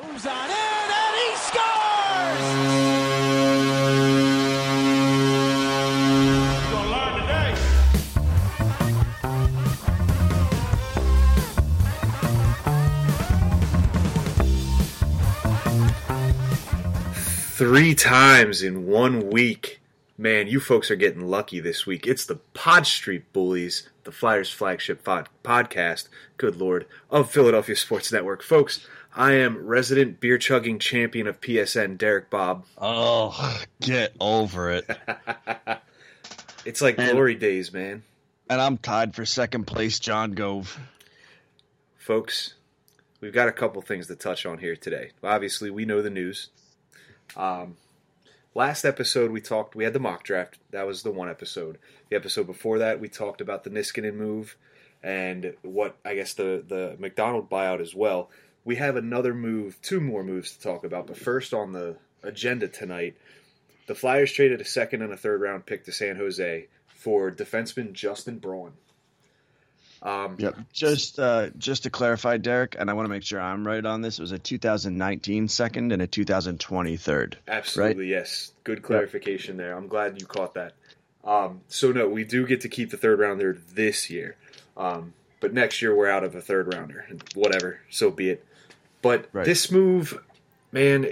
Moves on in and he scores! Gonna learn today. three times in one week. Man, you folks are getting lucky this week. It's the Pod Street Bullies, the Flyers flagship pod- podcast, good lord, of Philadelphia Sports Network. Folks, I am resident beer chugging champion of PSN, Derek Bob. Oh, get over it. It's like And- glory days, man. and I'm tied for second place, John Gove. Folks, we've got a couple things to touch on here today. Obviously, we know the news. Um, last episode, we talked, we had the mock draft. That was the one episode. The episode before that, we talked about the Niskanen move and what, I guess, the, the MacDonald buyout as well. We have another move, two more moves to talk about. But first, on the agenda tonight, the Flyers traded a second and a third round pick to San Jose for defenseman Justin Braun. Um, Yep. Just uh, just to clarify, Derek, and I want to make sure I'm right on this. It was a 2019 second and a 2020 third. Absolutely, yes. Good clarification there. I'm glad you caught that. Um, so no, we do get to keep the third rounder this year, um, but next year we're out of a third rounder. Whatever, so be it. But Right. this move, man,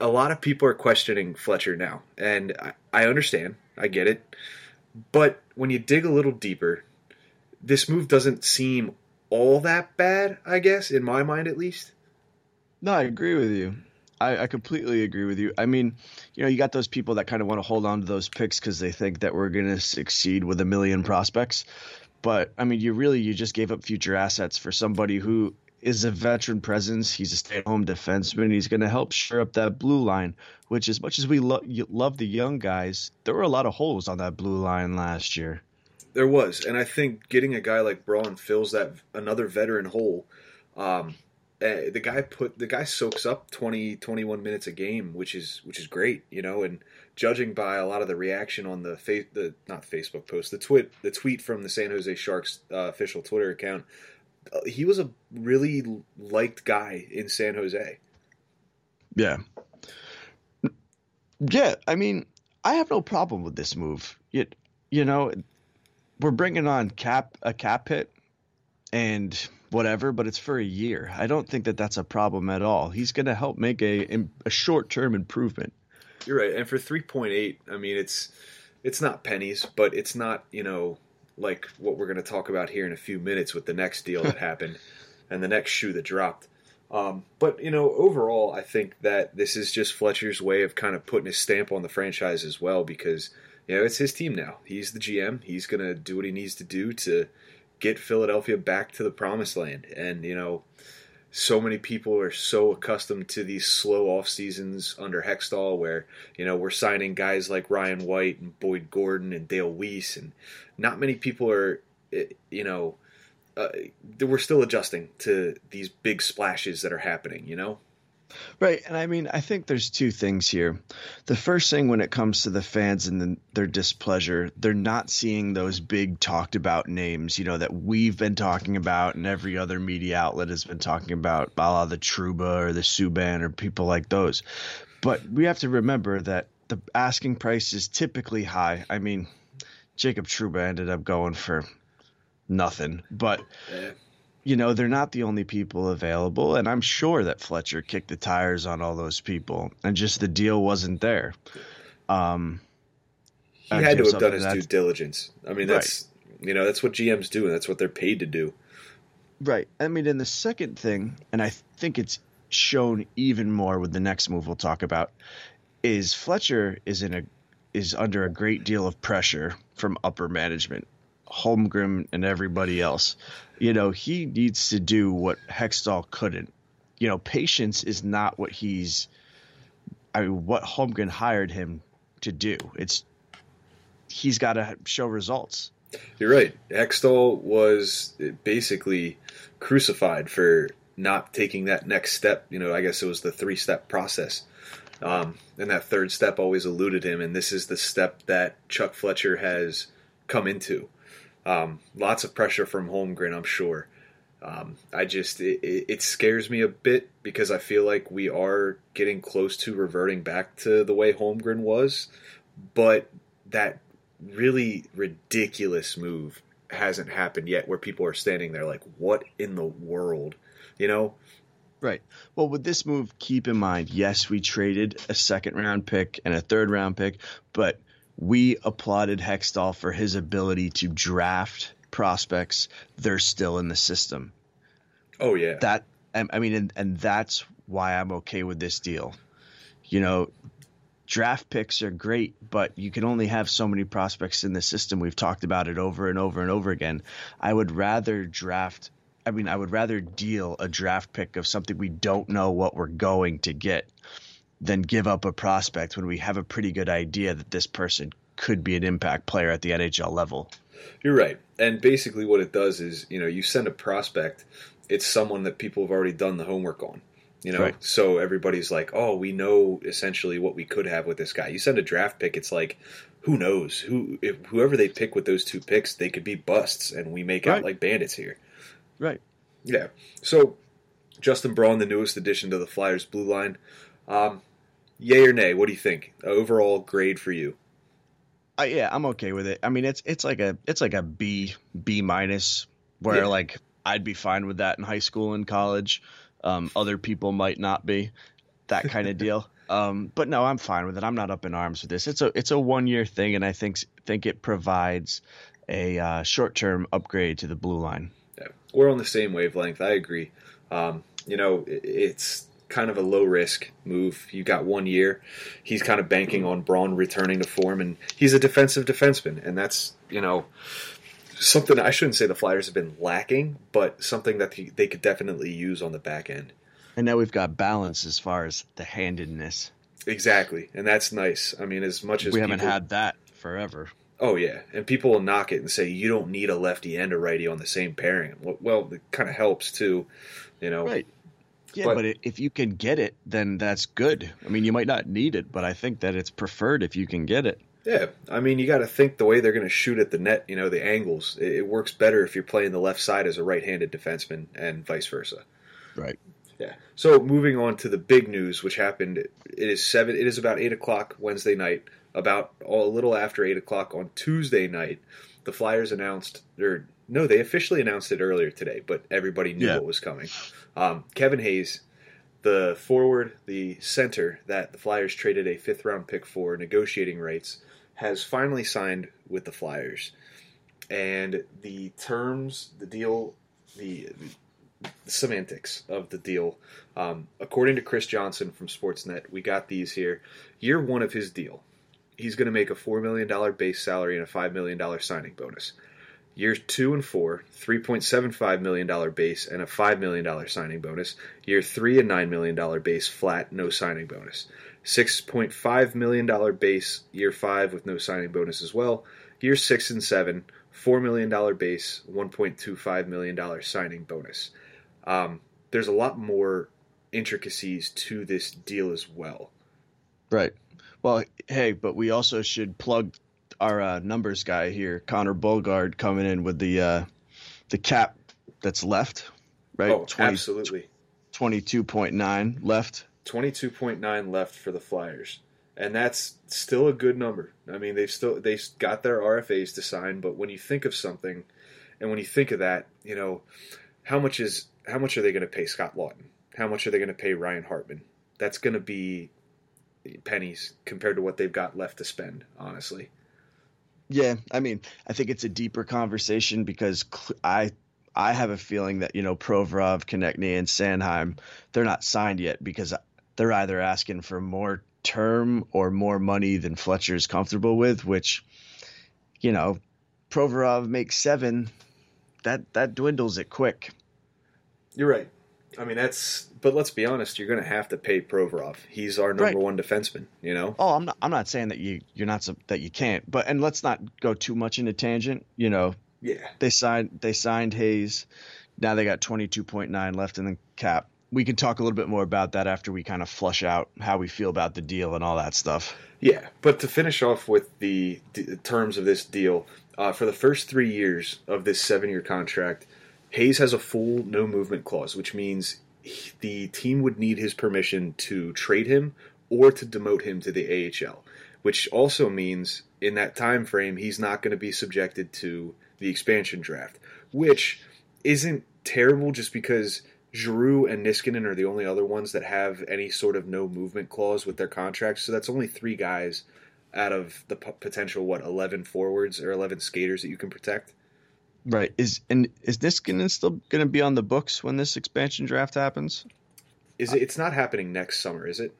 a lot of people are questioning Fletcher now, and I, I understand. I get it. But when you dig a little deeper, this move doesn't seem all that bad. I guess, in my mind, at least. No, I agree with you. I, I completely agree with you. I mean, you know, you got those people that kind of want to hold on to those picks because they think that we're going to succeed with a million prospects. But I mean, you really you just gave up future assets for somebody who is a veteran presence. He's a stay-at-home defenseman. He's going to help shore up that blue line. Which, as much as we lo- love the young guys, there were a lot of holes on that blue line last year. There was, and I think getting a guy like Braun fills that another veteran hole. Um, eh, the guy put the guy soaks up 20, 21 minutes a game, which is which is great, you know. And judging by a lot of the reaction on the fa- the not Facebook post, the tweet the tweet from the San Jose Sharks uh, official Twitter account, he was a really liked guy in San Jose. Yeah. Yeah, I mean, I have no problem with this move. Yet, you know, we're bringing on cap a cap hit and whatever, but it's for a year. I don't think that that's a problem at all. He's going to help make a a short-term improvement. You're right, and for three point eight, I mean it's it's not pennies, but it's not you know like what we're going to talk about here in a few minutes with the next deal that happened and the next shoe that dropped. Um, but you know, overall, I think that this is just Fletcher's way of kind of putting his stamp on the franchise as well, because you know it's his team now. He's the GM. He's going to do what he needs to do to get Philadelphia back to the promised land, and you know so many people are so accustomed to these slow off seasons under Hextall, where you know we're signing guys like Ryan White and Boyd Gordon and Dale Weise, and not many people are, eh, you know, uh, we're still adjusting to these big splashes that are happening. You know, Right, and I mean, I think there's two things here. The first thing, when it comes to the fans and the, their displeasure, they're not seeing those big talked about names, you know, that we've been talking about, and every other media outlet has been talking about, a la the Trouba or the Subban or people like those. But we have to remember that the asking price is typically high. I mean, Jacob Trouba ended up going for nothing, but you know, they're not the only people available. And I'm sure that Fletcher kicked the tires on all those people and just the deal wasn't there. Um, he had to have done his due diligence. I mean, that's you know that's what GMs do, and that's what they're paid to do. right. I mean, and the second thing, and I think it's shown even more with the next move we'll talk about, is Fletcher is in a is under a great deal of pressure from upper management, Holmgren and everybody else. You know, he needs to do what Hextall couldn't. You know, patience is not what he's I mean, what Holmgren hired him to do. It's he's got to show results. You're right. Hextall was basically crucified for not taking that next step. You know, I guess it was the three step process. Um, and that third step always eluded him. And this is the step that Chuck Fletcher has come into. Um, lots of pressure from Holmgren, I'm sure. Um, I just it, it scares me a bit because I feel like we are getting close to reverting back to the way Holmgren was, but that really ridiculous move hasn't happened yet where people are standing there like what in the world you know Right. Well, with this move, keep in mind, yes, we traded a second round pick and a third round pick, but we applauded Hextall for his ability to draft prospects. They're still in the system. oh yeah That I mean, and, and that's why I'm okay with this deal. You know, draft picks are great, but you can only have so many prospects in the system. We've talked about it over and over and over again. I would rather draft. I mean, I would rather deal a draft pick of something we don't know what we're going to get than give up a prospect when we have a pretty good idea that this person could be an impact player at the NHL level. You're right. And basically, what it does is, you know, you send a prospect, it's someone that people have already done the homework on. You know, Right. so everybody's like, oh, we know essentially what we could have with this guy. You send a draft pick, it's like, who knows? Who, if, whoever they pick with those two picks, they could be busts, and we make out like bandits here. Right. Yeah. So, Justin Braun, the newest addition to the Flyers blue line. Um, yay or nay? What do you think? Overall grade for you? Uh, yeah, I'm okay with it. I mean, it's it's like a it's like a B B minus, where Yeah. like I'd be fine with that in high school and college. Um, other people might not be that kind of deal. Um, but no, I'm fine with it. I'm not up in arms with this. It's a it's a one year thing, and I think think it provides a uh, short term upgrade to the blue line. Yeah, we're on the same wavelength. I agree. Um, you know, i- it's kind of a low risk move. You got one year. He's kind of banking mm-hmm. on Braun returning to form, and he's a defensive defenseman, and that's you know something I shouldn't say the Flyers have been lacking, but something that they could definitely use on the back end. And now we've got balance as far as the handedness. Exactly, and that's nice. I mean, as much as We haven't people- had that forever. Oh yeah, and people will knock it and say you don't need a lefty and a righty on the same pairing. Well, well it kind of helps too, you know. Right. Yeah, But- but, if you can get it, then that's good. I mean, you might not need it, but I think that it's preferred if you can get it. Yeah, I mean, you got to think the way they're going to shoot at the net. You know, the angles. It, it works better if you're playing the left side as a right-handed defenseman, and vice versa. Right. Yeah. So moving on to the big news, which happened. It is seven. It is about eight o'clock Wednesday night. About a little after eight o'clock on Tuesday night, the Flyers announced, or no, they officially announced it earlier today, but everybody knew Yeah. what was coming. Um, Kevin Hayes, the forward, the center that the Flyers traded a fifth round pick for negotiating rights, has finally signed with the Flyers, and the terms, the deal, the the semantics of the deal. Um, according to Chris Johnson from Sportsnet, we got these here. Year one of his deal, he's going to make a $4 million base salary and a $5 million signing bonus. Years two and four, $3.75 million base and a $5 million signing bonus. Year three, a $9 million base flat, no signing bonus. $6.5 million base, year five with no signing bonus as well. Year six and seven, $4 million base, $1.25 million signing bonus. Um, there's a lot more intricacies to this deal as well. Right. Well, hey, but we also should plug our uh, numbers guy here, Connor Bulgard, coming in with the uh, the cap that's left. Right. Oh, 20 absolutely. 22.9 left. 22.9 left for the Flyers. And that's still a good number. I mean, they've still they got their RFAs to sign, but when you think of something and when you think of that, you know, how much is how much are they going to pay Scott Laughton? How much are they going to pay Ryan Hartman? That's going to be pennies compared to what they've got left to spend, honestly. Yeah, I mean, I think it's a deeper conversation because cl- I I have a feeling that you know Provorov, Konecny, and Sanheim they're not signed yet because they're either asking for more term or more money than Fletcher is comfortable with. Which, you know, Provorov makes seven, that that dwindles it quick. You're right. I mean, that's but let's be honest, you're going to have to pay Provorov. He's our number Right. one defenseman, you know? Oh, I'm not I'm not saying that you you're not that you can't, but and let's not go too much into tangent. You know, Yeah. they signed they signed Hayes. Now they got 22.9 left in the cap. We can talk a little bit more about that after we kind of flush out how we feel about the deal and all that stuff. Yeah, but to finish off with the, terms of this deal, uh, for the first three years of this seven-year contract, Hayes has a full no movement clause, which means he- the team would need his permission to trade him or to demote him to the AHL, which also means in that time frame he's not going to be subjected to the expansion draft, which isn't terrible just because Giroux and Niskanen are the only other ones that have any sort of no movement clause with their contracts. So that's only three guys out of the potential what eleven forwards or eleven skaters that you can protect. Right. Is and is Niskanen still going to be on the books when this expansion draft happens? Is it? It's not happening next summer, is it?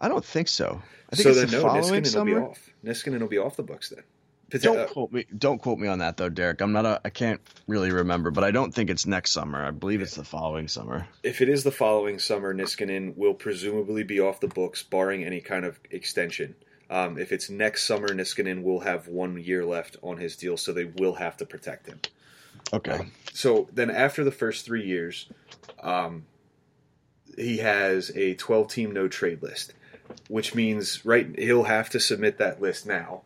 I don't think so. I think so it's then the no, following Niskanen will be summer. off. Niskanen will be off the books then. Pot- Don't quote me. Don't quote me on that though, Derek. I'm not. A, I can't really remember, but I don't think it's next summer. I believe it's the following summer. if it is the following summer, Niskanen will presumably be off the books, barring any kind of extension. Um, if it's next summer, Niskanen will have one year left on his deal, so they will have to protect him. Okay. So then, after the first three years, um, he has a 12 team no trade list, which means right he'll have to submit that list now.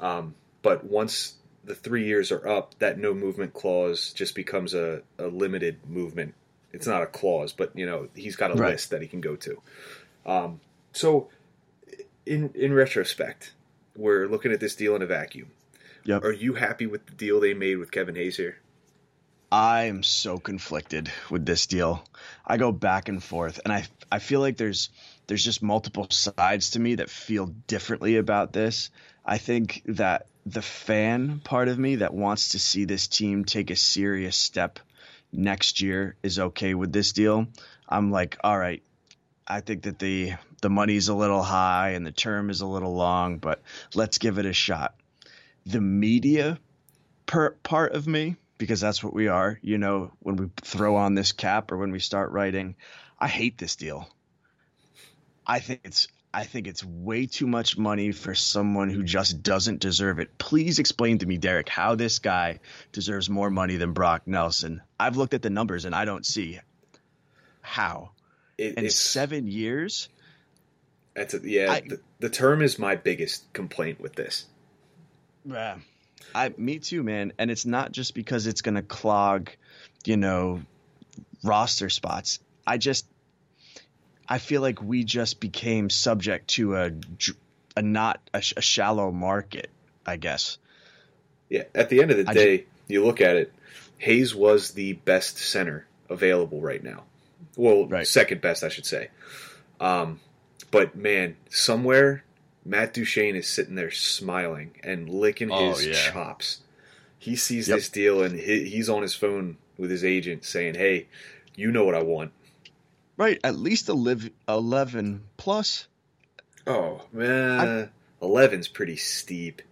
Um, but once the three years are up, that no movement clause just becomes a, a limited movement. It's not a clause, but you know he's got a Right. list that he can go to. Um, so, in in retrospect, we're looking at this deal in a vacuum. Yep. Are you happy with the deal they made with Kevin Hayes here? I am so conflicted with this deal. I go back and forth, and I I feel like there's there's just multiple sides to me that feel differently about this. I think that the fan part of me that wants to see this team take a serious step next year is okay with this deal. I'm like, all right, I think that the the money's a little high and the term is a little long, but let's give it a shot. The media per, part of me, because that's what we are, you know, when we throw on this cap or when we start writing, I hate this deal. I think it's I think it's way too much money for someone who just doesn't deserve it. Please explain to me, Derek, how this guy deserves more money than Brock Nelson. I've looked at the numbers and I don't see how. It, In it's seven years, That's a, yeah. I- the, the term is my biggest complaint with this. Yeah. I me too, man. And it's not just because it's going to clog, you know, roster spots. I just I feel like we just became subject to a a not a, a shallow market, I guess. Yeah. At the end of the I day, you look at it. Hayes was the best center available right now. Well, Right. second best, I should say. Um, but man, somewhere Matt Duchene is sitting there smiling and licking Oh, his yeah. chops. He sees Yep. this deal and he, he's on his phone with his agent saying, "Hey, you know what I want." Right, at least a live 11 plus. Oh man, eleven's pretty steep.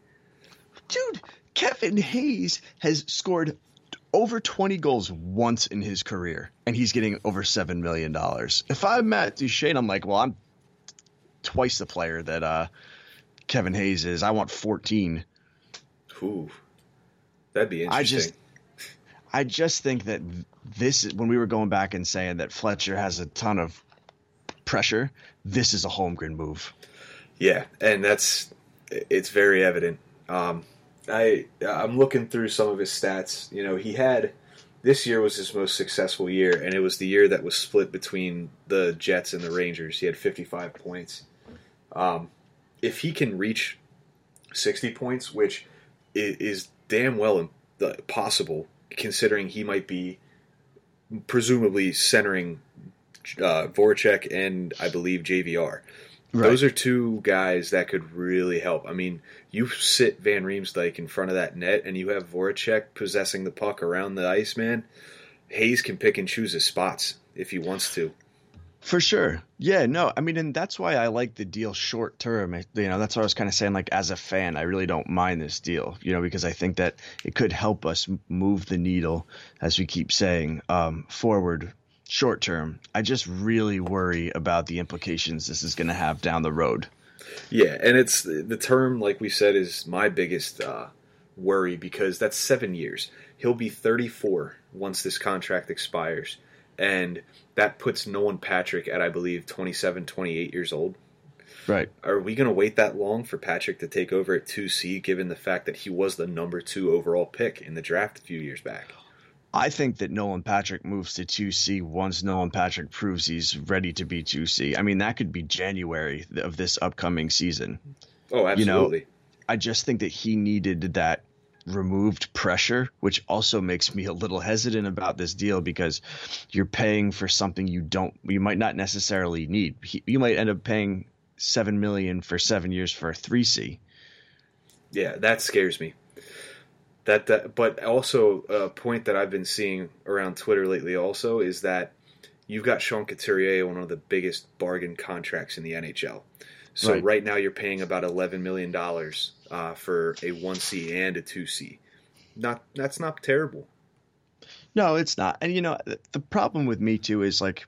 Dude, Kevin Hayes has scored over 20 goals once in his career, and he's getting over $7 million. If I'm Matt Duchene, I'm like, well, I'm twice the player that uh, Kevin Hayes is. I want 14. Ooh, that'd be interesting. I just, I just think that this, is when we were going back and saying that Fletcher has a ton of pressure, this is a Holmgren move. Yeah, and that's it's very evident. Um, I I'm looking through some of his stats. You know, he had this year was his most successful year, and it was the year that was split between the Jets and the Rangers. He had 55 points. Um, if he can reach 60 points, which is damn well im- possible, considering he might be presumably centering uh, Voracek and I believe JVR. Those are two guys that could really help. I mean, you sit Van Riemsdyk in front of that net, and you have Voracek possessing the puck around the ice, man. Hayes can pick and choose his spots if he wants to. For sure. Yeah, no, I mean, and that's why I like the deal short term. You know, that's what I was kind of saying. Like, as a fan, I really don't mind this deal, you know, because I think that it could help us move the needle, as we keep saying, um, forward short term. I just really worry about the implications this is going to have down the road. Yeah, and it's the term, like we said, is my biggest uh, worry because that's seven years. He'll be 34 once this contract expires, and that puts Nolan Patrick at, I believe, 27, 28 years old. Right. Are we going to wait that long for Patrick to take over at 2C, given the fact that he was the number two overall pick in the draft a few years back? I think that Nolan Patrick moves to 2C once Nolan Patrick proves he's ready to be 2C. I mean, that could be January of this upcoming season. Oh, absolutely. You know, I just think that he needed that removed pressure, which also makes me a little hesitant about this deal because you're paying for something you don't, you might not necessarily need. You might end up paying seven million for seven years for a three C. Yeah, that scares me. That, that, but also a point that I've been seeing around Twitter lately also is that you've got Sean Couturier, one of the biggest bargain contracts in the NHL. So right, right now you're paying about eleven million dollars uh, for a one C and a two C. Not that's not terrible. No, it's not. And you know the problem with me too is like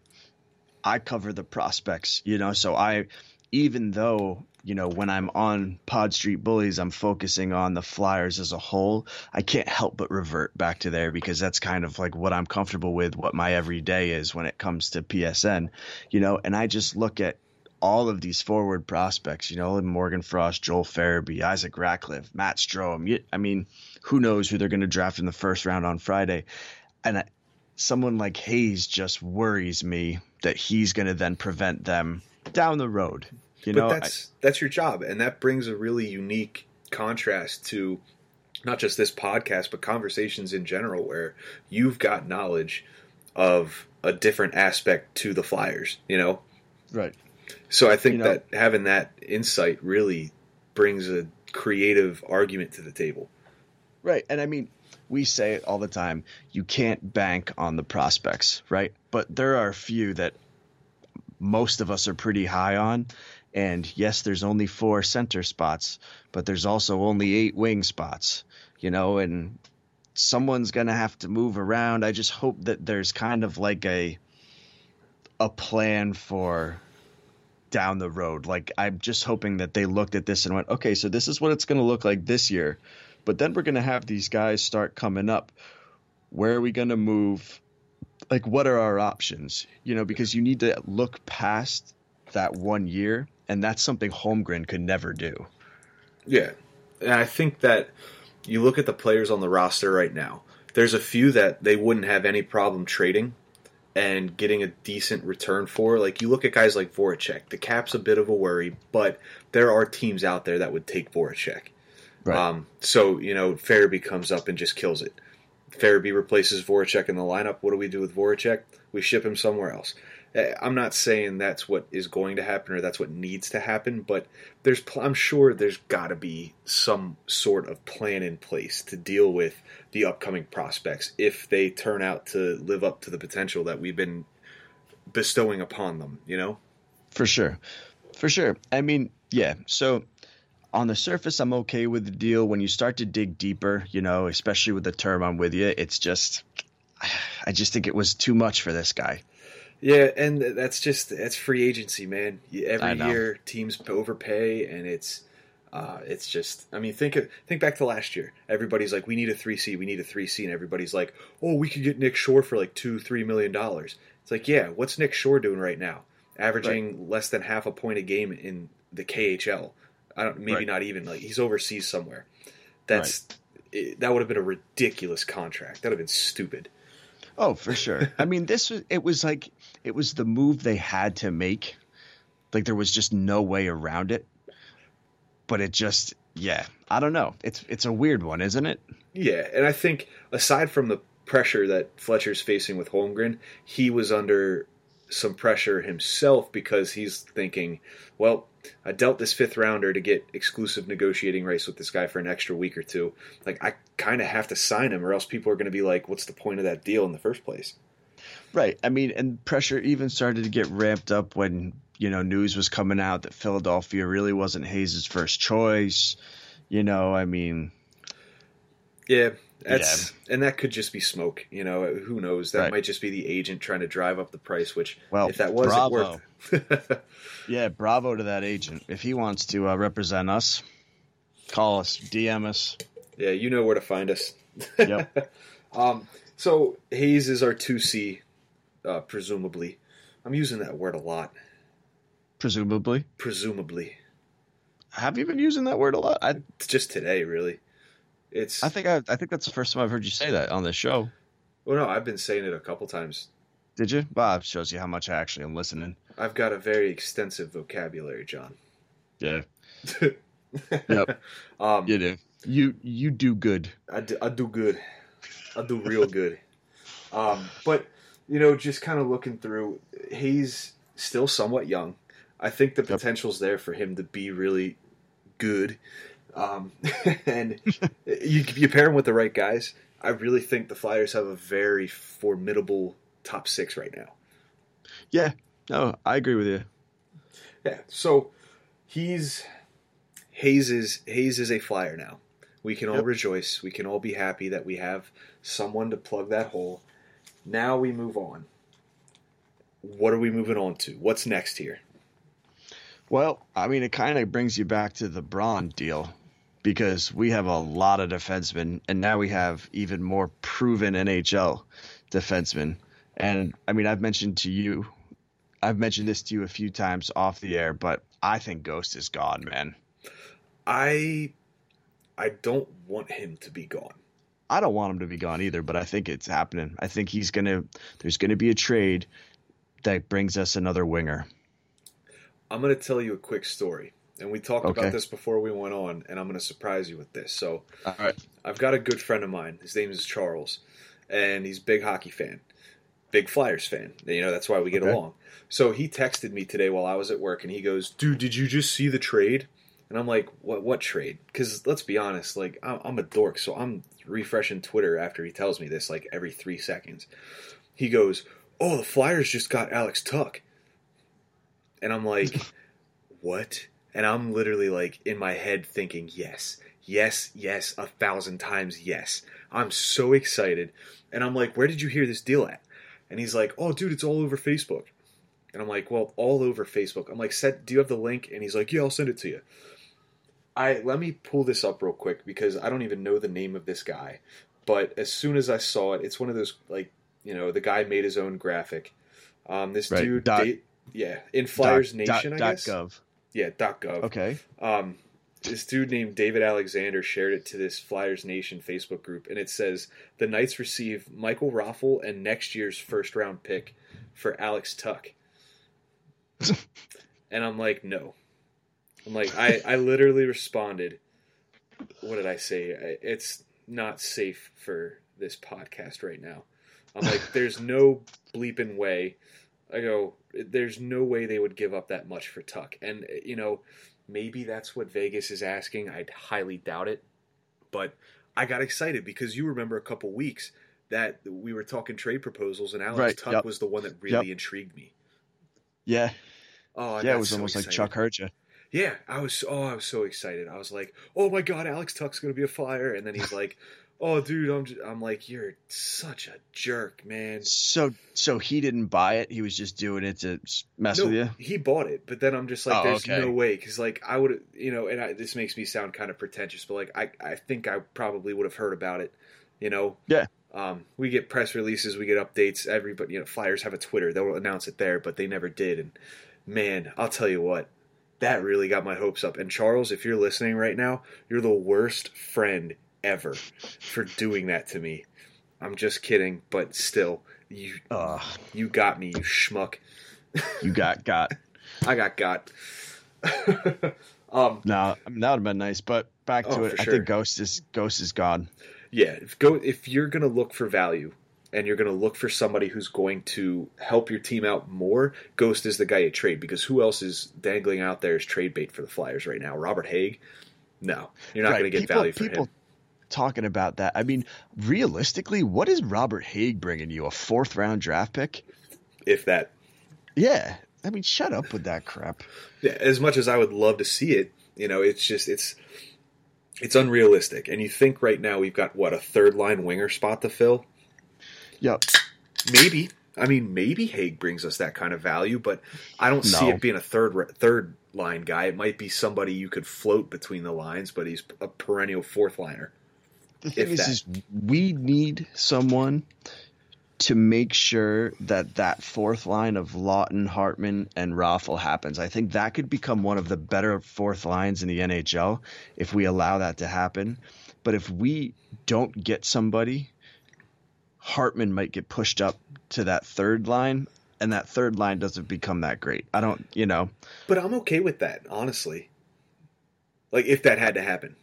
I cover the prospects. You know, so I even though you know when I'm on Pod Street Bullies, I'm focusing on the Flyers as a whole. I can't help but revert back to there because that's kind of like what I'm comfortable with, what my everyday is when it comes to PSN. You know, and I just look at all of these forward prospects, you know, Morgan Frost, Joel Farabee, Isaac Ratcliffe, Matt Strome. I mean, who knows who they're going to draft in the first round on Friday. And I, someone like Hayes just worries me that he's going to then prevent them down the road. You but know, that's I, that's your job, and that brings a really unique contrast to not just this podcast, but conversations in general, where you've got knowledge of a different aspect to the Flyers. You know, right? So I think you know, that having that insight really brings a creative argument to the table. Right. And I mean, we say it all the time you can't bank on the prospects, right? But there are a few that most of us are pretty high on. And yes, there's only four center spots, but there's also only eight wing spots, you know, and someone's going to have to move around. I just hope that there's kind of like a a plan for down the road. Like I'm just hoping that they looked at this and went, okay, so this is what it's going to look like this year, but then we're going to have these guys start coming up. Where are we going to move? Like, what are our options? You know, because you need to look past that one year, and that's something Holmgren could never do. Yeah, and I think that you look at the players on the roster right now. There's a few that they wouldn't have any problem trading and getting a decent return for. Like you look at guys like Voracek, the cap's a bit of a worry, but there are teams out there that would take Voracek. Right. Um, so you know, Farabee comes up and just kills it. Farabee replaces Voracek in the lineup. What do we do with Voracek? We ship him somewhere else. Eh, I'm not saying that's what is going to happen or that's what needs to happen, but there's I'm sure there's got to be some sort of plan in place to deal with the upcoming prospects if they turn out to live up to the potential that we've been bestowing upon them, you know? For sure. For sure. I mean, yeah. So on the surface, I'm okay with the deal. When you start to dig deeper, you know, especially with the term I'm with you, it's just, I just think it was too much for this guy. Yeah, and that's just that's free agency, man. Every year teams overpay, and it's uh, it's just I mean think think back to last year. Everybody's like, we need a three C, we need a three C, and everybody's like, oh, we could get Nick Shore for like two three million dollars. It's like, yeah, what's Nick Shore doing right now? Averaging right. less than half a point a game in the KHL. I don't maybe right. not even like he's overseas somewhere. That's right. it, that would have been a ridiculous contract. That would have been stupid. Oh, for sure. I mean, this was it was like it was the move they had to make. Like there was just no way around it. But it just yeah, I don't know. It's it's a weird one, isn't it? Yeah, and I think aside from the pressure that Fletcher's facing with Holmgren, he was under some pressure himself because he's thinking, well, I dealt this fifth rounder to get exclusive negotiating rights with this guy for an extra week or two. Like I kind of have to sign him, or else people are going to be like, "What's the point of that deal in the first place?" Right. I mean, and pressure even started to get ramped up when you know news was coming out that Philadelphia really wasn't Hayes' first choice. You know, I mean, yeah, that's yeah. and that could just be smoke. You know, who knows? That right. might just be the agent trying to drive up the price. Which, well, if that was bravo. worth. yeah, bravo to that agent. If he wants to uh, represent us, call us, DM us. Yeah, you know where to find us. Yep. um, so Hayes is our two C, uh, presumably. I'm using that word a lot. Presumably. Presumably. Have you been using that word a lot? I, it's just today, really. It's. I think I, I think that's the first time I've heard you say that on this show. Well, no, I've been saying it a couple times. Did you? It shows you how much I actually am listening. I've got a very extensive vocabulary, John. Yeah, yep. Um, you do. You you do good. I do, I do good. I do real good. Um, but you know, just kind of looking through, he's still somewhat young. I think the potential's there for him to be really good. Um, and you, you pair him with the right guys. I really think the Flyers have a very formidable top six right now. Yeah, no, I agree with you. Yeah, so he's Hayes is Hayes is a Flyer now. We can all yep. rejoice. We can all be happy that we have someone to plug that hole. Now we move on. What are we moving on to? What's next here? Well, I mean, it kind of brings you back to the Braun deal because we have a lot of defensemen, and now we have even more proven NHL defensemen. And I mean, I've mentioned to you, I've mentioned this to you a few times off the air, but I think Ghost is gone, man. I, I don't want him to be gone. I don't want him to be gone either, but I think it's happening. I think he's gonna. There's gonna be a trade that brings us another winger. I'm gonna tell you a quick story, and we talked okay. about this before we went on, and I'm gonna surprise you with this. So, all right, I've got a good friend of mine. His name is Charles, and he's a big hockey fan, big Flyers fan. You know that's why we get okay. along. So he texted me today while I was at work, and he goes, "Dude, did you just see the trade?" And I'm like, "What? What trade?" Because let's be honest, like I'm, I'm a dork, so I'm refreshing Twitter after he tells me this like every three seconds. He goes, "Oh, the Flyers just got Alex Tuch," and I'm like, "What?" And I'm literally like in my head thinking, "Yes, yes, yes, a thousand times yes." I'm so excited, and I'm like, "Where did you hear this deal at?" And he's like, "Oh, dude, it's all over Facebook." And I'm like, "Well, all over Facebook." I'm like, "Set, do you have the link?" And he's like, "Yeah, I'll send it to you." I let me pull this up real quick because I don't even know the name of this guy. But as soon as I saw it, it's one of those like you know the guy made his own graphic. Um, this right. dude, dot, yeah, in Flyers dot, Nation, dot, I guess. Gov. Yeah, dot gov. Okay. Um, this dude named David Alexander shared it to this Flyers Nation Facebook group, and it says the Knights receive Michael Raffl and next year's first round pick for Alex Tuch. and I'm like, no, I'm like, I, I literally responded. What did I say? It's not safe for this podcast right now. I'm like, there's no bleeping way. I go, there's no way they would give up that much for Tuch. And, eh, you know, maybe that's what Vegas is asking. I'd highly doubt it. But I got excited because you remember a couple weeks that we were talking trade proposals and Alex right, Tuch yep. was the one that really yep. intrigued me. Yeah. Oh, yeah, it was so almost excited. like Chuck heard you yeah, I was oh I was so excited. I was like, oh my god, Alex Tuch's gonna be a flyer, and then he's like, oh dude, I'm just, I'm like, you're such a jerk, man. So so he didn't buy it. He was just doing it to mess no, with you. He bought it, but then I'm just like, oh, there's okay. no way because like I would you know, and I, this makes me sound kind of pretentious, but like I I think I probably would have heard about it, you know. Yeah. Um, we get press releases, we get updates. Everybody, you know, Flyers have a Twitter. They'll announce it there, but they never did. And man, I'll tell you what, that really got my hopes up. And Charles, if you're listening right now, you're the worst friend ever for doing that to me. I'm just kidding, but still, you uh, you got me, you schmuck. You got got. I got got. um, no, that would have been nice, but back to oh, it. I think Ghost is Ghost is gone. Yeah, if go if you're gonna look for value, and you're going to look for somebody who's going to help your team out more, Ghost is the guy you trade because who else is dangling out there as trade bait for the Flyers right now? Robert Hägg? No, you're not right. going to get people, value for people him. Talking about that, I mean, realistically, what is Robert Hägg bringing you? A fourth round draft pick? If that. Yeah, I mean, shut up with that crap. Yeah, as much as I would love to see it, you know, it's just it's it's unrealistic. And you think right now we've got what a third line winger spot to fill Yep. Maybe. I mean, maybe Hägg brings us that kind of value, but I don't no. see it being a third third line guy. It might be somebody you could float between the lines, but he's a perennial fourth liner. The thing is, is, we need someone to make sure that that fourth line of Laughton, Hartman, and Raffl happens. I think that could become one of the better fourth lines in the NHL if we allow that to happen. But if we don't get somebody Hartman might get pushed up to that third line, and that third line doesn't become that great. I don't, you know. But I'm okay with that, honestly. Like if that had to happen.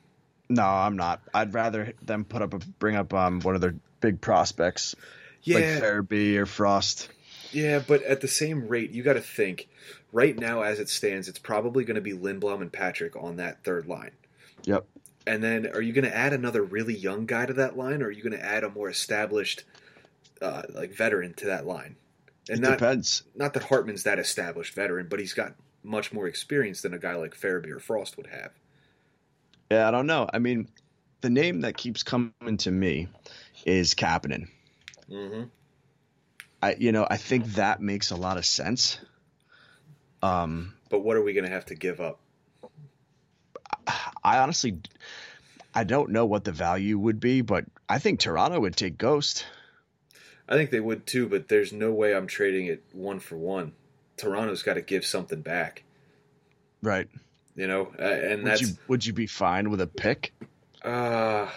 No, I'm not. I'd rather them put up a bring up um one of their big prospects, Yeah, like Farabee or Frost. yeah, but at the same rate, you got to think. Right now, as it stands, it's probably going to be Lindblom and Patrick on that third line. Yep. And then, are you going to add another really young guy to that line, or are you going to add a more established, uh, like veteran to that line? And It not depends. not that Hartman's that established veteran, but he's got much more experience than a guy like Farabee or Frost would have. Yeah, I don't know. I mean, the name that keeps coming to me is Kapanen. Mm-hmm. I, you know, I think that makes a lot of sense. Um, But what are we going to have to give up? I honestly, I don't know what the value would be, but I think Toronto would take Ghost. I think they would too, but there's no way I'm trading it one for one. Toronto's got to give something back, Right. you know, uh, and Would that's you would you be fine with a pick? Uh,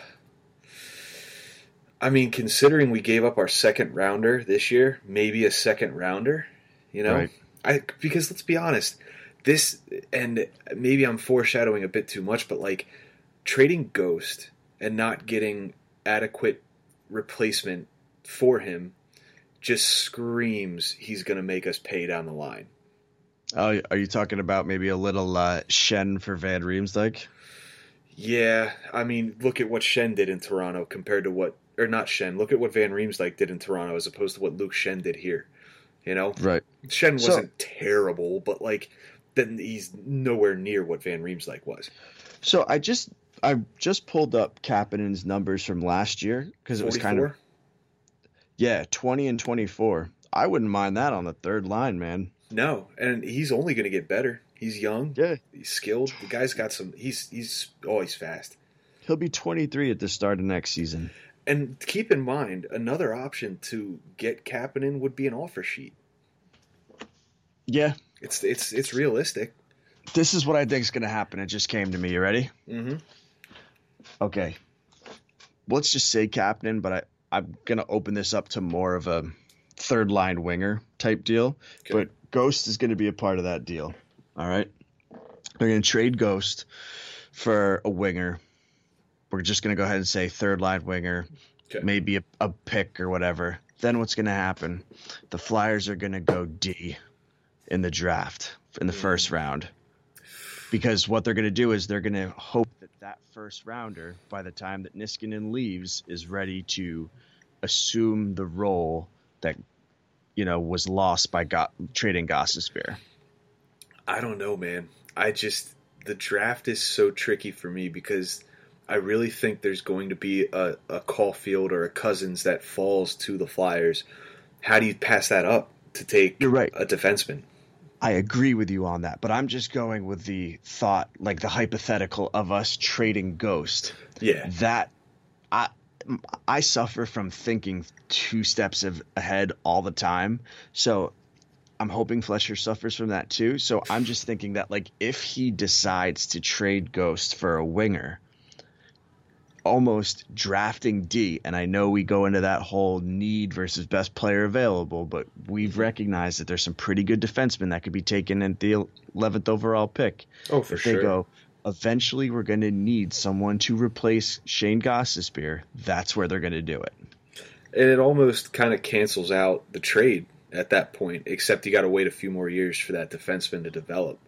I mean, considering we gave up our second rounder this year, maybe a second rounder, you know, Right. I because let's be honest, this and maybe I'm foreshadowing a bit too much, but like trading Ghost and not getting adequate replacement for him just screams he's going to make us pay down the line. Oh, are you talking about maybe a little uh, Schenn for Van Riemsdyk? Yeah, I mean, look at what Schenn did in Toronto compared to what, or not Schenn. Look at what Van Riemsdyk did in Toronto as opposed to what Luke Schenn did here. You know, Right. Schenn wasn't terrible, but like, then he's nowhere near what Van Riemsdyk was. So I just I just pulled up Kapanen's numbers from last year because it was kind of yeah twenty and twenty four. I wouldn't mind that on the third line, man. no, and he's only going to get better. He's young, Yeah, he's skilled. The guy's got some. He's he's oh, always fast. he'll be twenty three at the start of next season. And keep in mind, another option to get Kapanen would be an offer sheet. Yeah, It's it's it's realistic. this is what I think is going to happen. It just came to me. You ready? Mm-hmm. Okay. Let's just say Kapanen, but I I'm going to open this up to more of a third line winger type deal. Okay. But Ghost is going to be a part of that deal. All right. They're going to trade Ghost for a winger. We're just going to go ahead and say third line winger, Okay. maybe a, a pick or whatever. Then what's going to happen? The Flyers are going to go D in the draft in the hmm. first round. Because what they're going to do is they're going to hope that that first rounder, by the time that Niskanen leaves, is ready to assume the role that you know was lost by Go- trading Gostisbehere. I don't know, man. I just the draft is so tricky for me because I really think there's going to be a, a Caufield or a Cozens that falls to the Flyers. How do you pass that up to take You're right. a defenseman? I agree with you on that, but I'm just going with the thought, like the hypothetical of us trading Ghost. Yeah, That I I suffer from thinking two steps of, ahead all the time. So I'm hoping Fletcher suffers from that too. So I'm just thinking that like if he decides to trade Ghost for a winger, almost drafting D, and I know we go into that whole need versus best player available, but we've mm-hmm. recognized that there's some pretty good defensemen that could be taken in the 11th overall pick. oh for if sure. they go, eventually we're going to need someone to replace Shane Gostisbehere, that's where they're going to do it. and it almost kind of cancels out the trade at that point. Except you got to wait a few more years for that defenseman to develop.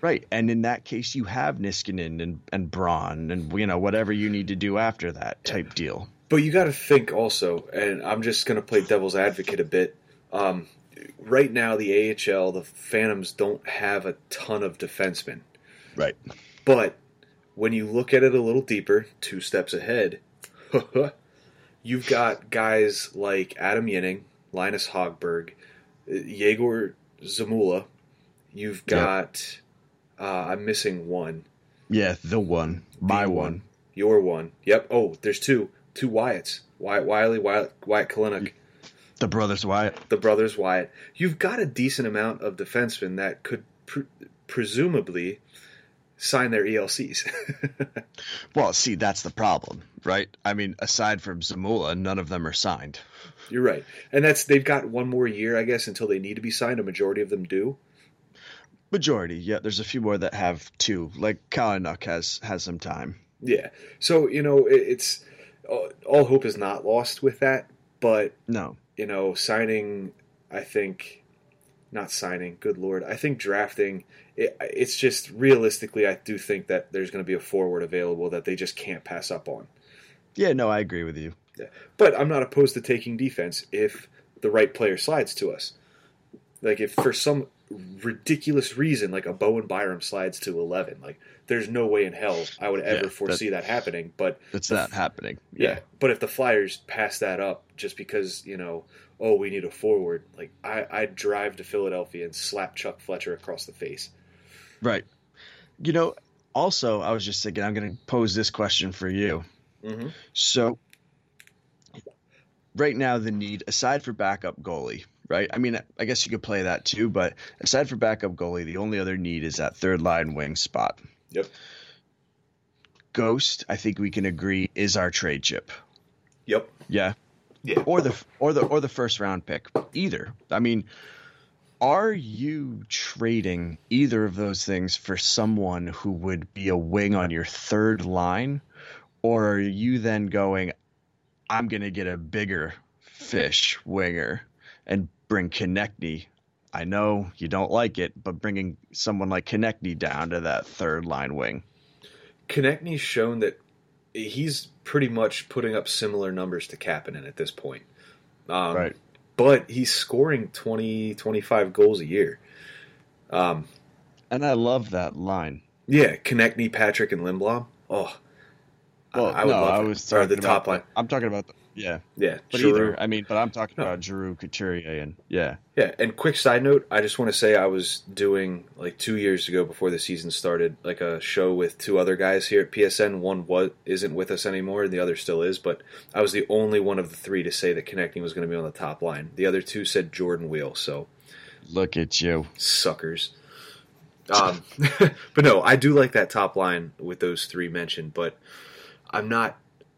Right. And in that case, you have Niskanen and, and Braun and, you know, whatever you need to do after that type deal. But you got to think also, and I'm just going to play devil's advocate a bit. Um, right now, the AHL, the Phantoms don't have a ton of defensemen. Right. But when you look at it a little deeper, two steps ahead, you've got guys like Adam Ginning, Linus Hogberg, Yegor Zamula. You've got, uh, I'm missing one. Yeah, the one. My The one. Your one. Yep. Oh, there's two. Two Wyatts. Wyatt Wylie, Wyatt, Wyatt Kalynuk. The brothers Wyatt. the brothers Wyatt. You've got a decent amount of defensemen that could pre- presumably sign their ELCs. Well, see, that's the problem, right? I mean, aside from Zamula, none of them are signed. You're right, and that's they've got one more year, I guess, until they need to be signed. A majority of them do. Majority, yeah. There's a few more that have two. Like Kalynuk has has some time. Yeah, so you know it, it's all, all hope is not lost with that, but No, you know signing, I think, not signing. Good lord, I think drafting. It, it's just realistically, I do think that there's going to be a forward available that they just can't pass up on. yeah, no, I agree with you. Yeah. But I'm not opposed to taking defense if the right player slides to us. Like if for some ridiculous reason, like a Bowen Byram slides to 11, like there's no way in hell I would ever Yeah, foresee that happening. But That's not happening. yeah. but if the Flyers pass that up just because you know, oh, we need a forward, like I, I'd drive to Philadelphia and slap Chuck Fletcher across the face. right. You know, also, I was just thinking, I'm going to pose this question for you. Mm-hmm. So, right now, the need, aside for backup goalie, right? I mean, I guess you could play that too, but aside for backup goalie, the only other need is that third line wing spot. Yep. Ghost, I think we can agree, is our trade chip. Yep. Yeah. Yeah. Or the or the or the first round pick. Either. I mean, are you trading either of those things for someone who would be a wing on your third line? Or are you then going, I'm going to get a bigger fish winger and bring Konecny? I know you don't like it, but bringing someone like Konecny down to that third line wing. Konecny's shown that he's pretty much putting up similar numbers to Kapanen at this point. Um, But he's scoring 20, 25 goals a year. Um, And I love that line. yeah, Konecny, Patrick, and Lindblom. Oh, I- Well, I would no, love I it. was Or the top about line. I'm talking about the, yeah, Yeah, but Giroux. either I mean, but I'm talking No. about Giroux, Couturier, and yeah, Yeah, and quick side note, I just want to say I was doing like two years ago before the season started, like a show with two other guys here at PSN. One was isn't with us anymore, and the other still is. But I was the only one of the three to say that Konecny was going to be on the top line. The other two said Jordan Weal, so look at you. suckers. Um, but no, I do like that top line with those three mentioned, but I'm not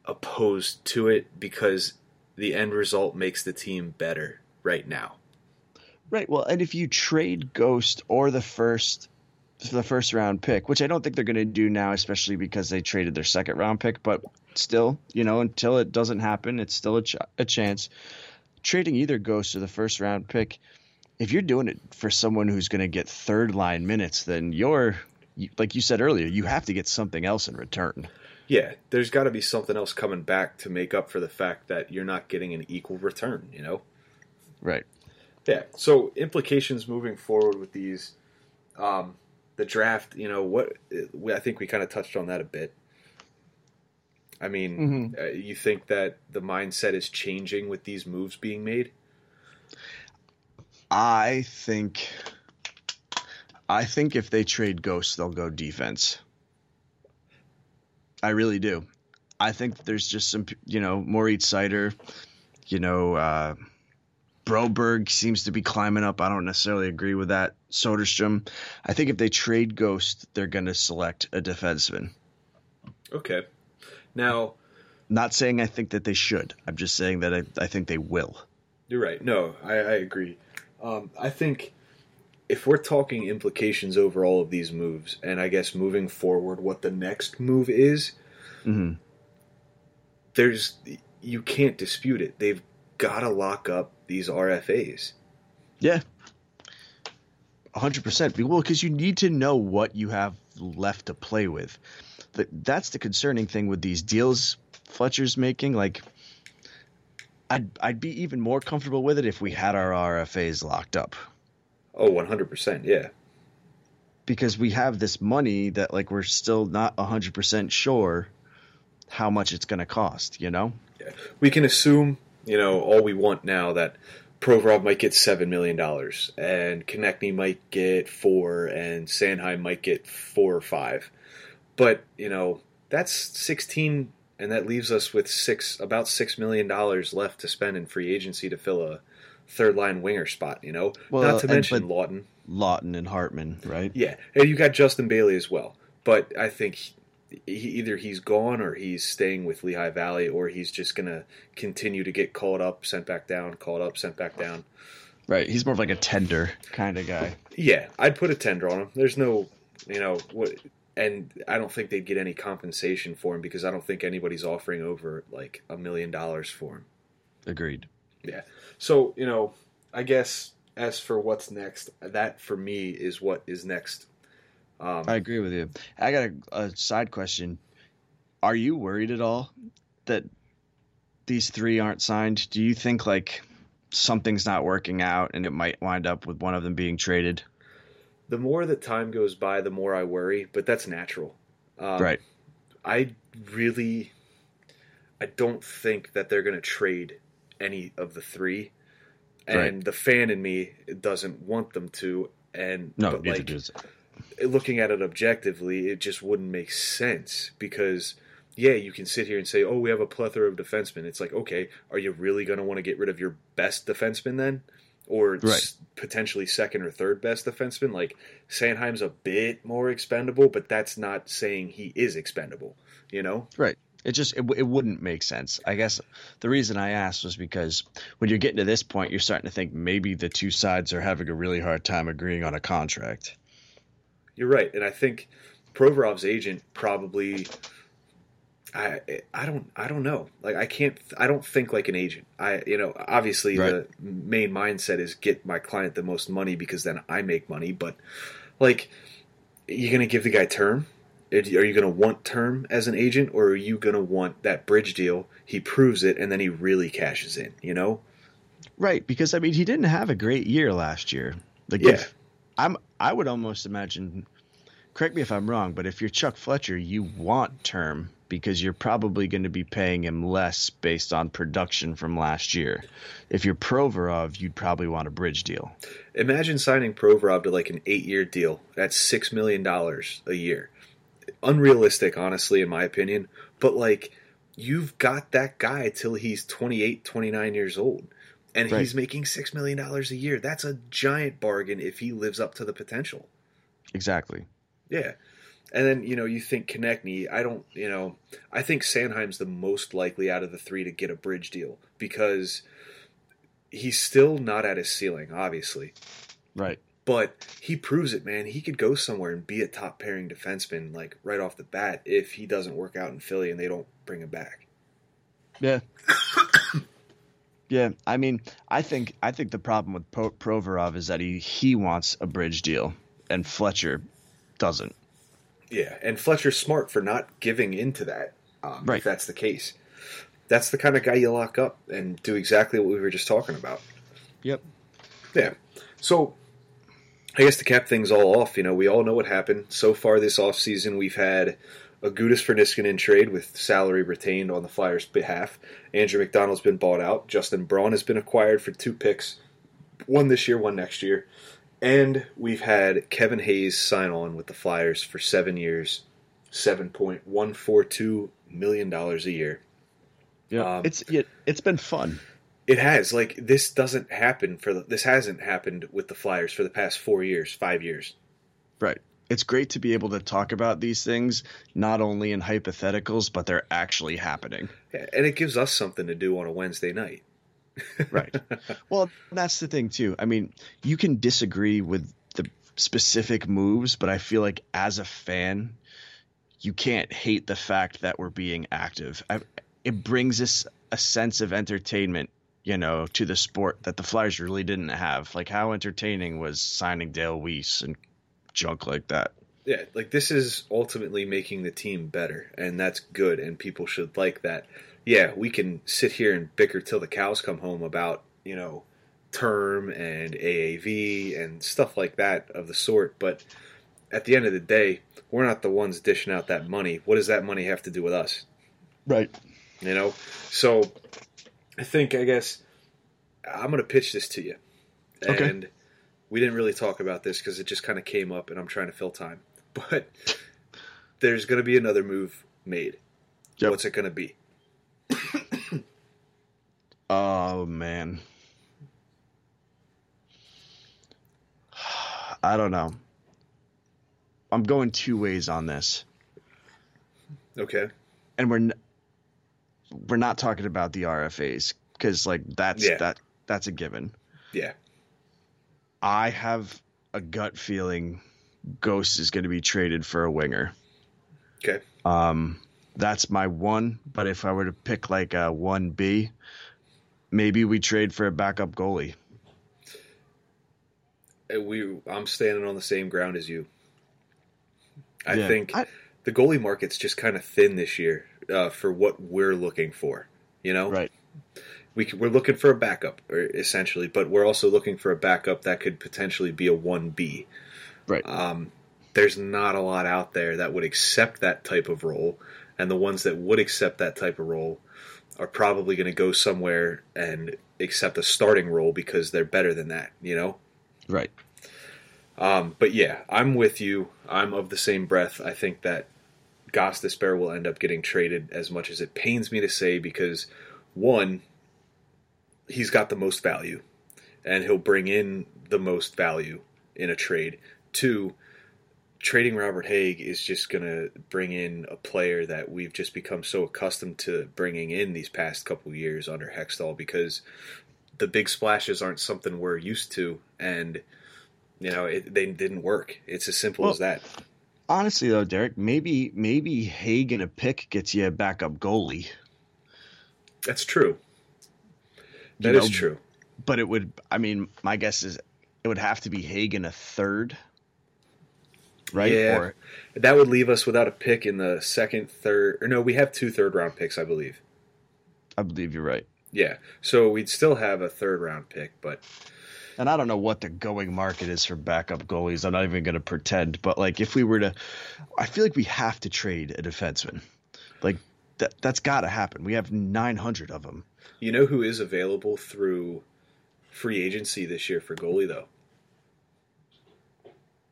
opposed to it because the end result makes the team better right now. Right. Well, and if you trade Ghost or the first the first round pick, which I don't think they're going to do now, especially because they traded their second round pick, but still, you know, until it doesn't happen, it's still a, ch- a chance. Trading either Ghost or the first round pick, if you're doing it for someone who's going to get third line minutes, then you're like you said earlier, you have to get something else in return. Yeah, there's got to be something else coming back to make up for the fact that you're not getting an equal return, you know? Right. Yeah. So implications moving forward with these, um, the draft. You know what? I think we kind of touched on that a bit. I mean, uh, you think that the mindset is changing with these moves being made? I think I think if they trade Ghost, they'll go defense. I really do. I think there's just some, you know, Moritz Seider, you know, uh, Broberg seems to be climbing up. I don't necessarily agree with that. Soderstrom. I think if they trade Ghost, they're going to select a defenseman. Okay. Now Not saying I think that they should. I'm just saying that I, I think they will. you're right. No, I, I agree. Um, I think if we're talking implications over all of these moves, and I guess moving forward, what the next move is, hmm there's you can't dispute it. They've got to lock up these RFAs. Yeah. 100%. Well, because you need to know what you have left to play with. That's the concerning thing with these deals Fletcher's making. Like, I'd, I'd be even more comfortable with it if we had our RFAs locked up. Oh, 100%. Yeah. Because we have this money that, like, we're still not 100% sure how much it's going to cost, you know? We can assume, you know, all we want now that Provorov might get $7 million and Konecny might get 4 and Sanheim might get 4 or 5. But, you know, that's 16 and that leaves us with 6 about 6 million dollars left to spend in free agency to fill a third line winger spot, you know. Well, Not to and- mention Laughton. Laughton and Hartman, right? Yeah, and you got Justin Bailey as well. but I think he, either he's gone or he's staying with Lehigh Valley, or he's just gonna continue to get called up, sent back down, called up, sent back down. Right. He's more of like a tender kind of guy. Yeah, I'd put a tender on him. There's no, you know, what, and I don't think they'd get any compensation for him because I don't think anybody's offering over like a million dollars for him. Agreed. Yeah. So you know, I guess as for what's next, that for me is what is next. Um, I agree with you. I got a, a side question. Are you worried at all that these three aren't signed? Do you think like something's not working out and it might wind up with one of them being traded? the more that time goes by, the more I worry, but that's natural. Um, right. I really, I don't think that they're going to trade any of the three, and Right. the fan in me doesn't want them to. And No, but like does. looking at it objectively, it just wouldn't make sense because. Yeah, you can sit here and say, "Oh, we have a plethora of defensemen." It's like, okay, are you really going to want to get rid of your best defenseman then, or Right. s- potentially second or third best defenseman? Like Sanheim's a bit more expendable, but that's not saying he is expendable. You know? Right. It just it, it wouldn't make sense. I guess the reason I asked was because when you're getting to this point, you're starting to think maybe the two sides are having a really hard time agreeing on a contract. You're right, and I think Provorov's agent probably. I I don't I don't know. Like I can't I don't think like an agent. I you know obviously the main mindset is get my client the most money because then I make money. But like, you're gonna give the guy term? Are you gonna want term as an agent, or are you gonna want that bridge deal? He proves it, and then he really cashes in. You know? Right, because I mean he didn't have a great year last year. Like Yeah. if I'm I would almost imagine correct me if I'm wrong, but if you're Chuck Fletcher, you want term because you're probably going to be paying him less based on production from last year. If you're Provorov, you'd probably want a bridge deal. Imagine signing Provorov to like an eight-year deal. That's six million dollars a year. Unrealistic, honestly, in my opinion. But like, you've got that guy till he's 28, 29 years old, and Right. he's making six million dollars a year. That's a giant bargain if he lives up to the potential. Exactly. Yeah. And then, you know, you think Konecny, I don't, you know, I think Sanheim's the most likely out of the three to get a bridge deal because he's still not at his ceiling, obviously. Right. But he proves it, man. He could go somewhere and be a top pairing defenseman, like right off the bat, if he doesn't work out in Philly and they don't bring him back. Yeah. yeah, I mean, I think I think the problem with Pro- Provorov is that he he wants a bridge deal and Fletcher doesn't. Yeah, and Fletcher's smart for not giving into that. Um, Right. If that's the case, that's the kind of guy you lock up and do exactly what we were just talking about. Yep. Yeah. So I guess to cap things all off, you know, we all know what happened. So far this offseason, we've had a Gudas for Niskanen trade with salary retained on the Flyers' behalf. Andrew MacDonald's been bought out. Justin Braun has been acquired for two picks, one this year, one next year. And we've had Kevin Hayes sign on with the Flyers for seven years, $7.142 million a year. Yeah. Um, it's it, it's been fun. It has like this doesn't happen for the, this hasn't happened with the Flyers for the past four years, five years. Right. It's great to be able to talk about these things not only in hypotheticals but they're actually happening. And it gives us something to do on a Wednesday night. Right. well, that's the thing too. I mean, you can disagree with the specific moves, but I feel like as a fan, you can't hate the fact that we're being active. I, it brings us a sense of entertainment, you know, to the sport that the Flyers really didn't have. Like how entertaining was signing Dale Weise and junk like that. Yeah, like this is ultimately making the team better, and that's good, and people should like that. Yeah, we can sit here and bicker till the cows come home about, you know, term and AAV and stuff like that of the sort, but at the end of the day, we're not the ones dishing out that money. What does that money have to do with us? Right. You know? So I think I guess I'm gonna pitch this to you. Okay. And we didn't really talk about this because it just kind of came up and I'm trying to fill time. But there's gonna be another move made. Yep. What's it gonna be? Oh man. I don't know. I'm going two ways on this, Okay. and we're we're not talking about the RFAs because like that's Yeah. that that's a given. Yeah. I have a gut feeling Ghost is going to be traded for a winger. Okay. Um, that's my one. But if I were to pick like a one B, maybe we trade for a backup goalie. Uh, We I'm standing on the same ground as you. I Yeah. think I- the goalie market's just kind of thin this year uh, for what we're looking for. You know, Right. we we're looking for a backup, essentially, but we're also looking for a backup that could potentially be a one B. Right. Um, there's not a lot out there that would accept that type of role, and the ones that would accept that type of role are probably going to go somewhere and accept a starting role because they're better than that. You know. right. Um, but yeah, I'm with you. I'm of the same breath. I think that Gostisbehere will end up getting traded as much as it pains me to say because one, he's got the most value and he'll bring in the most value in a trade. Two, trading Robert Hagg is just going to bring in a player that we've just become so accustomed to bringing in these past couple years under Hextall because the big splashes aren't something we're used to and you know it, they didn't work it's as simple Well, as that Honestly, though, Derek, maybe maybe Hagg and a pick gets you a backup goalie. that's true You That is know, true But it would. I mean, my guess is it would have to be Hagg and a third. Right. Yeah. Or that would leave us without a pick in the second third or no we have two third round picks i believe I believe you're right. yeah so we'd still have a third round pick but And I don't know what the going market is for backup goalies. I'm not even going to pretend. But like, if we were to, I feel like we have to trade a defenseman. Like that. That's got to happen. We have 900 of them. you know who is available through free agency this year for goalie though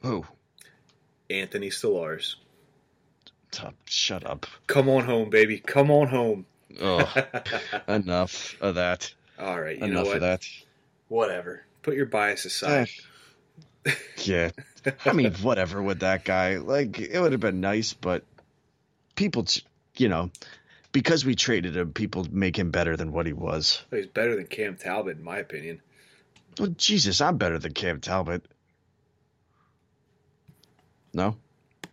Oh, anthony top, shut up. come on home baby come on home Oh, enough of that. all right you know enough what of that. whatever put your bias aside eh. Yeah. I mean, whatever with that guy. Like, it would have been nice, but people, you know, because we traded him, people make him better than what he was. he's better than cam talbot in my opinion Well, Jesus, I'm better than Cam Talbot. No?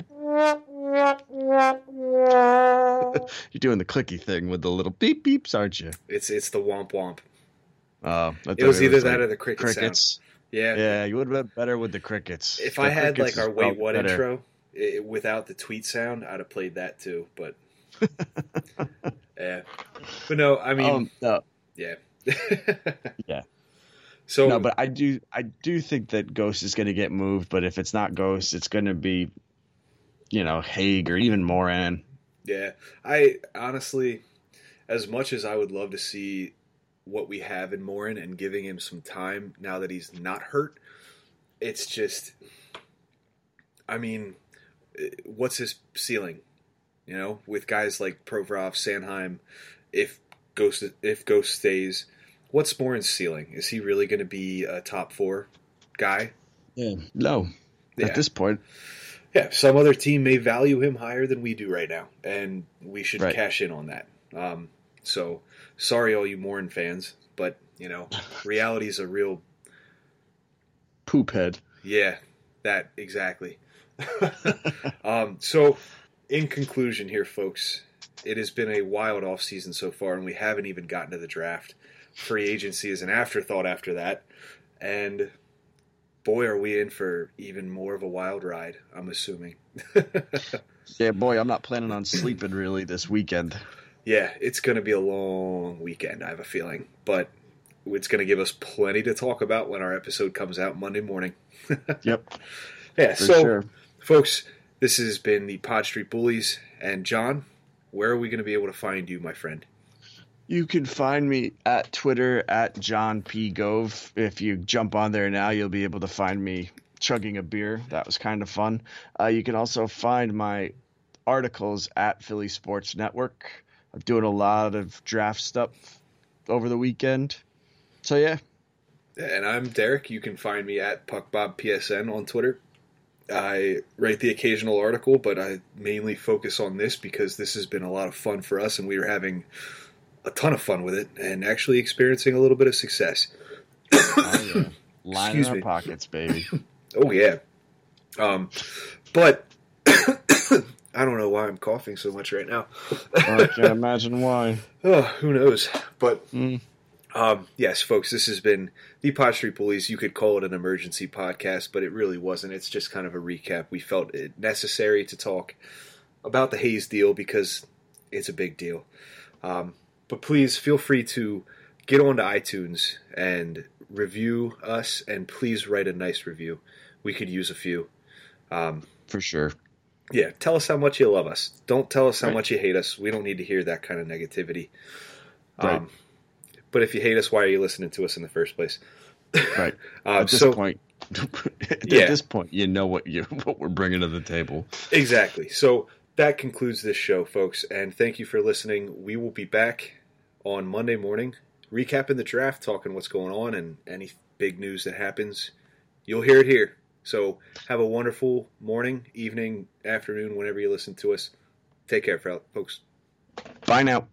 You're doing the clicky thing with the little beep beeps, aren't you? It's it's the womp womp. Uh, It was either that like or the cricket sound. crickets. Yeah. Yeah, you would have been better with the crickets. If The I had like our wait what better. intro i without the tweet sound, I'd have played that too. But yeah, but no, I mean, Um, no, yeah, Yeah. So no, but I do, I do think that Ghost is going to get moved. But if it's not Ghost, it's going to be, you know, Hagg or even Morin. Yeah, I honestly, as much as I would love to see what we have in Morin and giving him some time now that he's not hurt, it's just, I mean, what's his ceiling? You know, with guys like Provorov, Sanheim, if Ghost if Ghost stays, what's Morin's ceiling? Is he really going to be a top four guy? Yeah, no, Yeah. at this point, Yeah, some other team may value him higher than we do right now, and we should Right. cash in on that. Um, so, sorry, all you Morin fans, but you know, reality is a real. poop head. Yeah, that exactly. um, so, in conclusion, here, folks, it has been a wild off season so far, and we haven't even gotten to the draft. Free agency is an afterthought after that, and boy, are we in for even more of a wild ride. I'm assuming. Yeah, boy, I'm not planning on sleeping really this weekend. Yeah, it's going to be a long weekend, I have a feeling. But it's going to give us plenty to talk about when our episode comes out Monday morning. Yep, Yeah, for so, sure. folks, this has been the Pod Street Bullies. And, John, where are we going to be able to find you, my friend? You can find me at Twitter at John P Gove. If you jump on there now, you'll be able to find me chugging a beer. That was kind of fun. Uh, you can also find my articles at Philly Sports Network. I'm doing a lot of draft stuff over the weekend. So yeah, And I'm Derek. You can find me at PuckBobPSN on Twitter. I write the occasional article, but I mainly focus on this because this has been a lot of fun for us, and we are having a ton of fun with it and actually experiencing a little bit of success. Oh, yeah. Line Excuse in our me. pockets, baby. Oh yeah. Um, but I don't know why I'm coughing so much right now. I can't imagine why. Oh, who knows? But Mm. um, yes, folks, this has been the Pod Street Bullies. You could call it an emergency podcast, but it really wasn't. It's just kind of a recap. We felt it necessary to talk about the Hayes deal because it's a big deal. Um, but please feel free to get onto iTunes and review us, and please write a nice review. We could use a few. Um, For sure. Yeah, tell us how much you love us. Don't tell us how Right. much you hate us. We don't need to hear that kind of negativity. Right. Um, but if you hate us, why are you listening to us in the first place? Right. Uh, At this so point, at Yeah. this point, you know what you what we're bringing to the table. exactly. So that concludes this show, folks, and thank you for listening. We will be back on Monday morning, recapping the draft, talking what's going on, and any big news that happens. You'll hear it here. So have a wonderful morning, evening, afternoon, whenever you listen to us. Take care, folks. Bye now.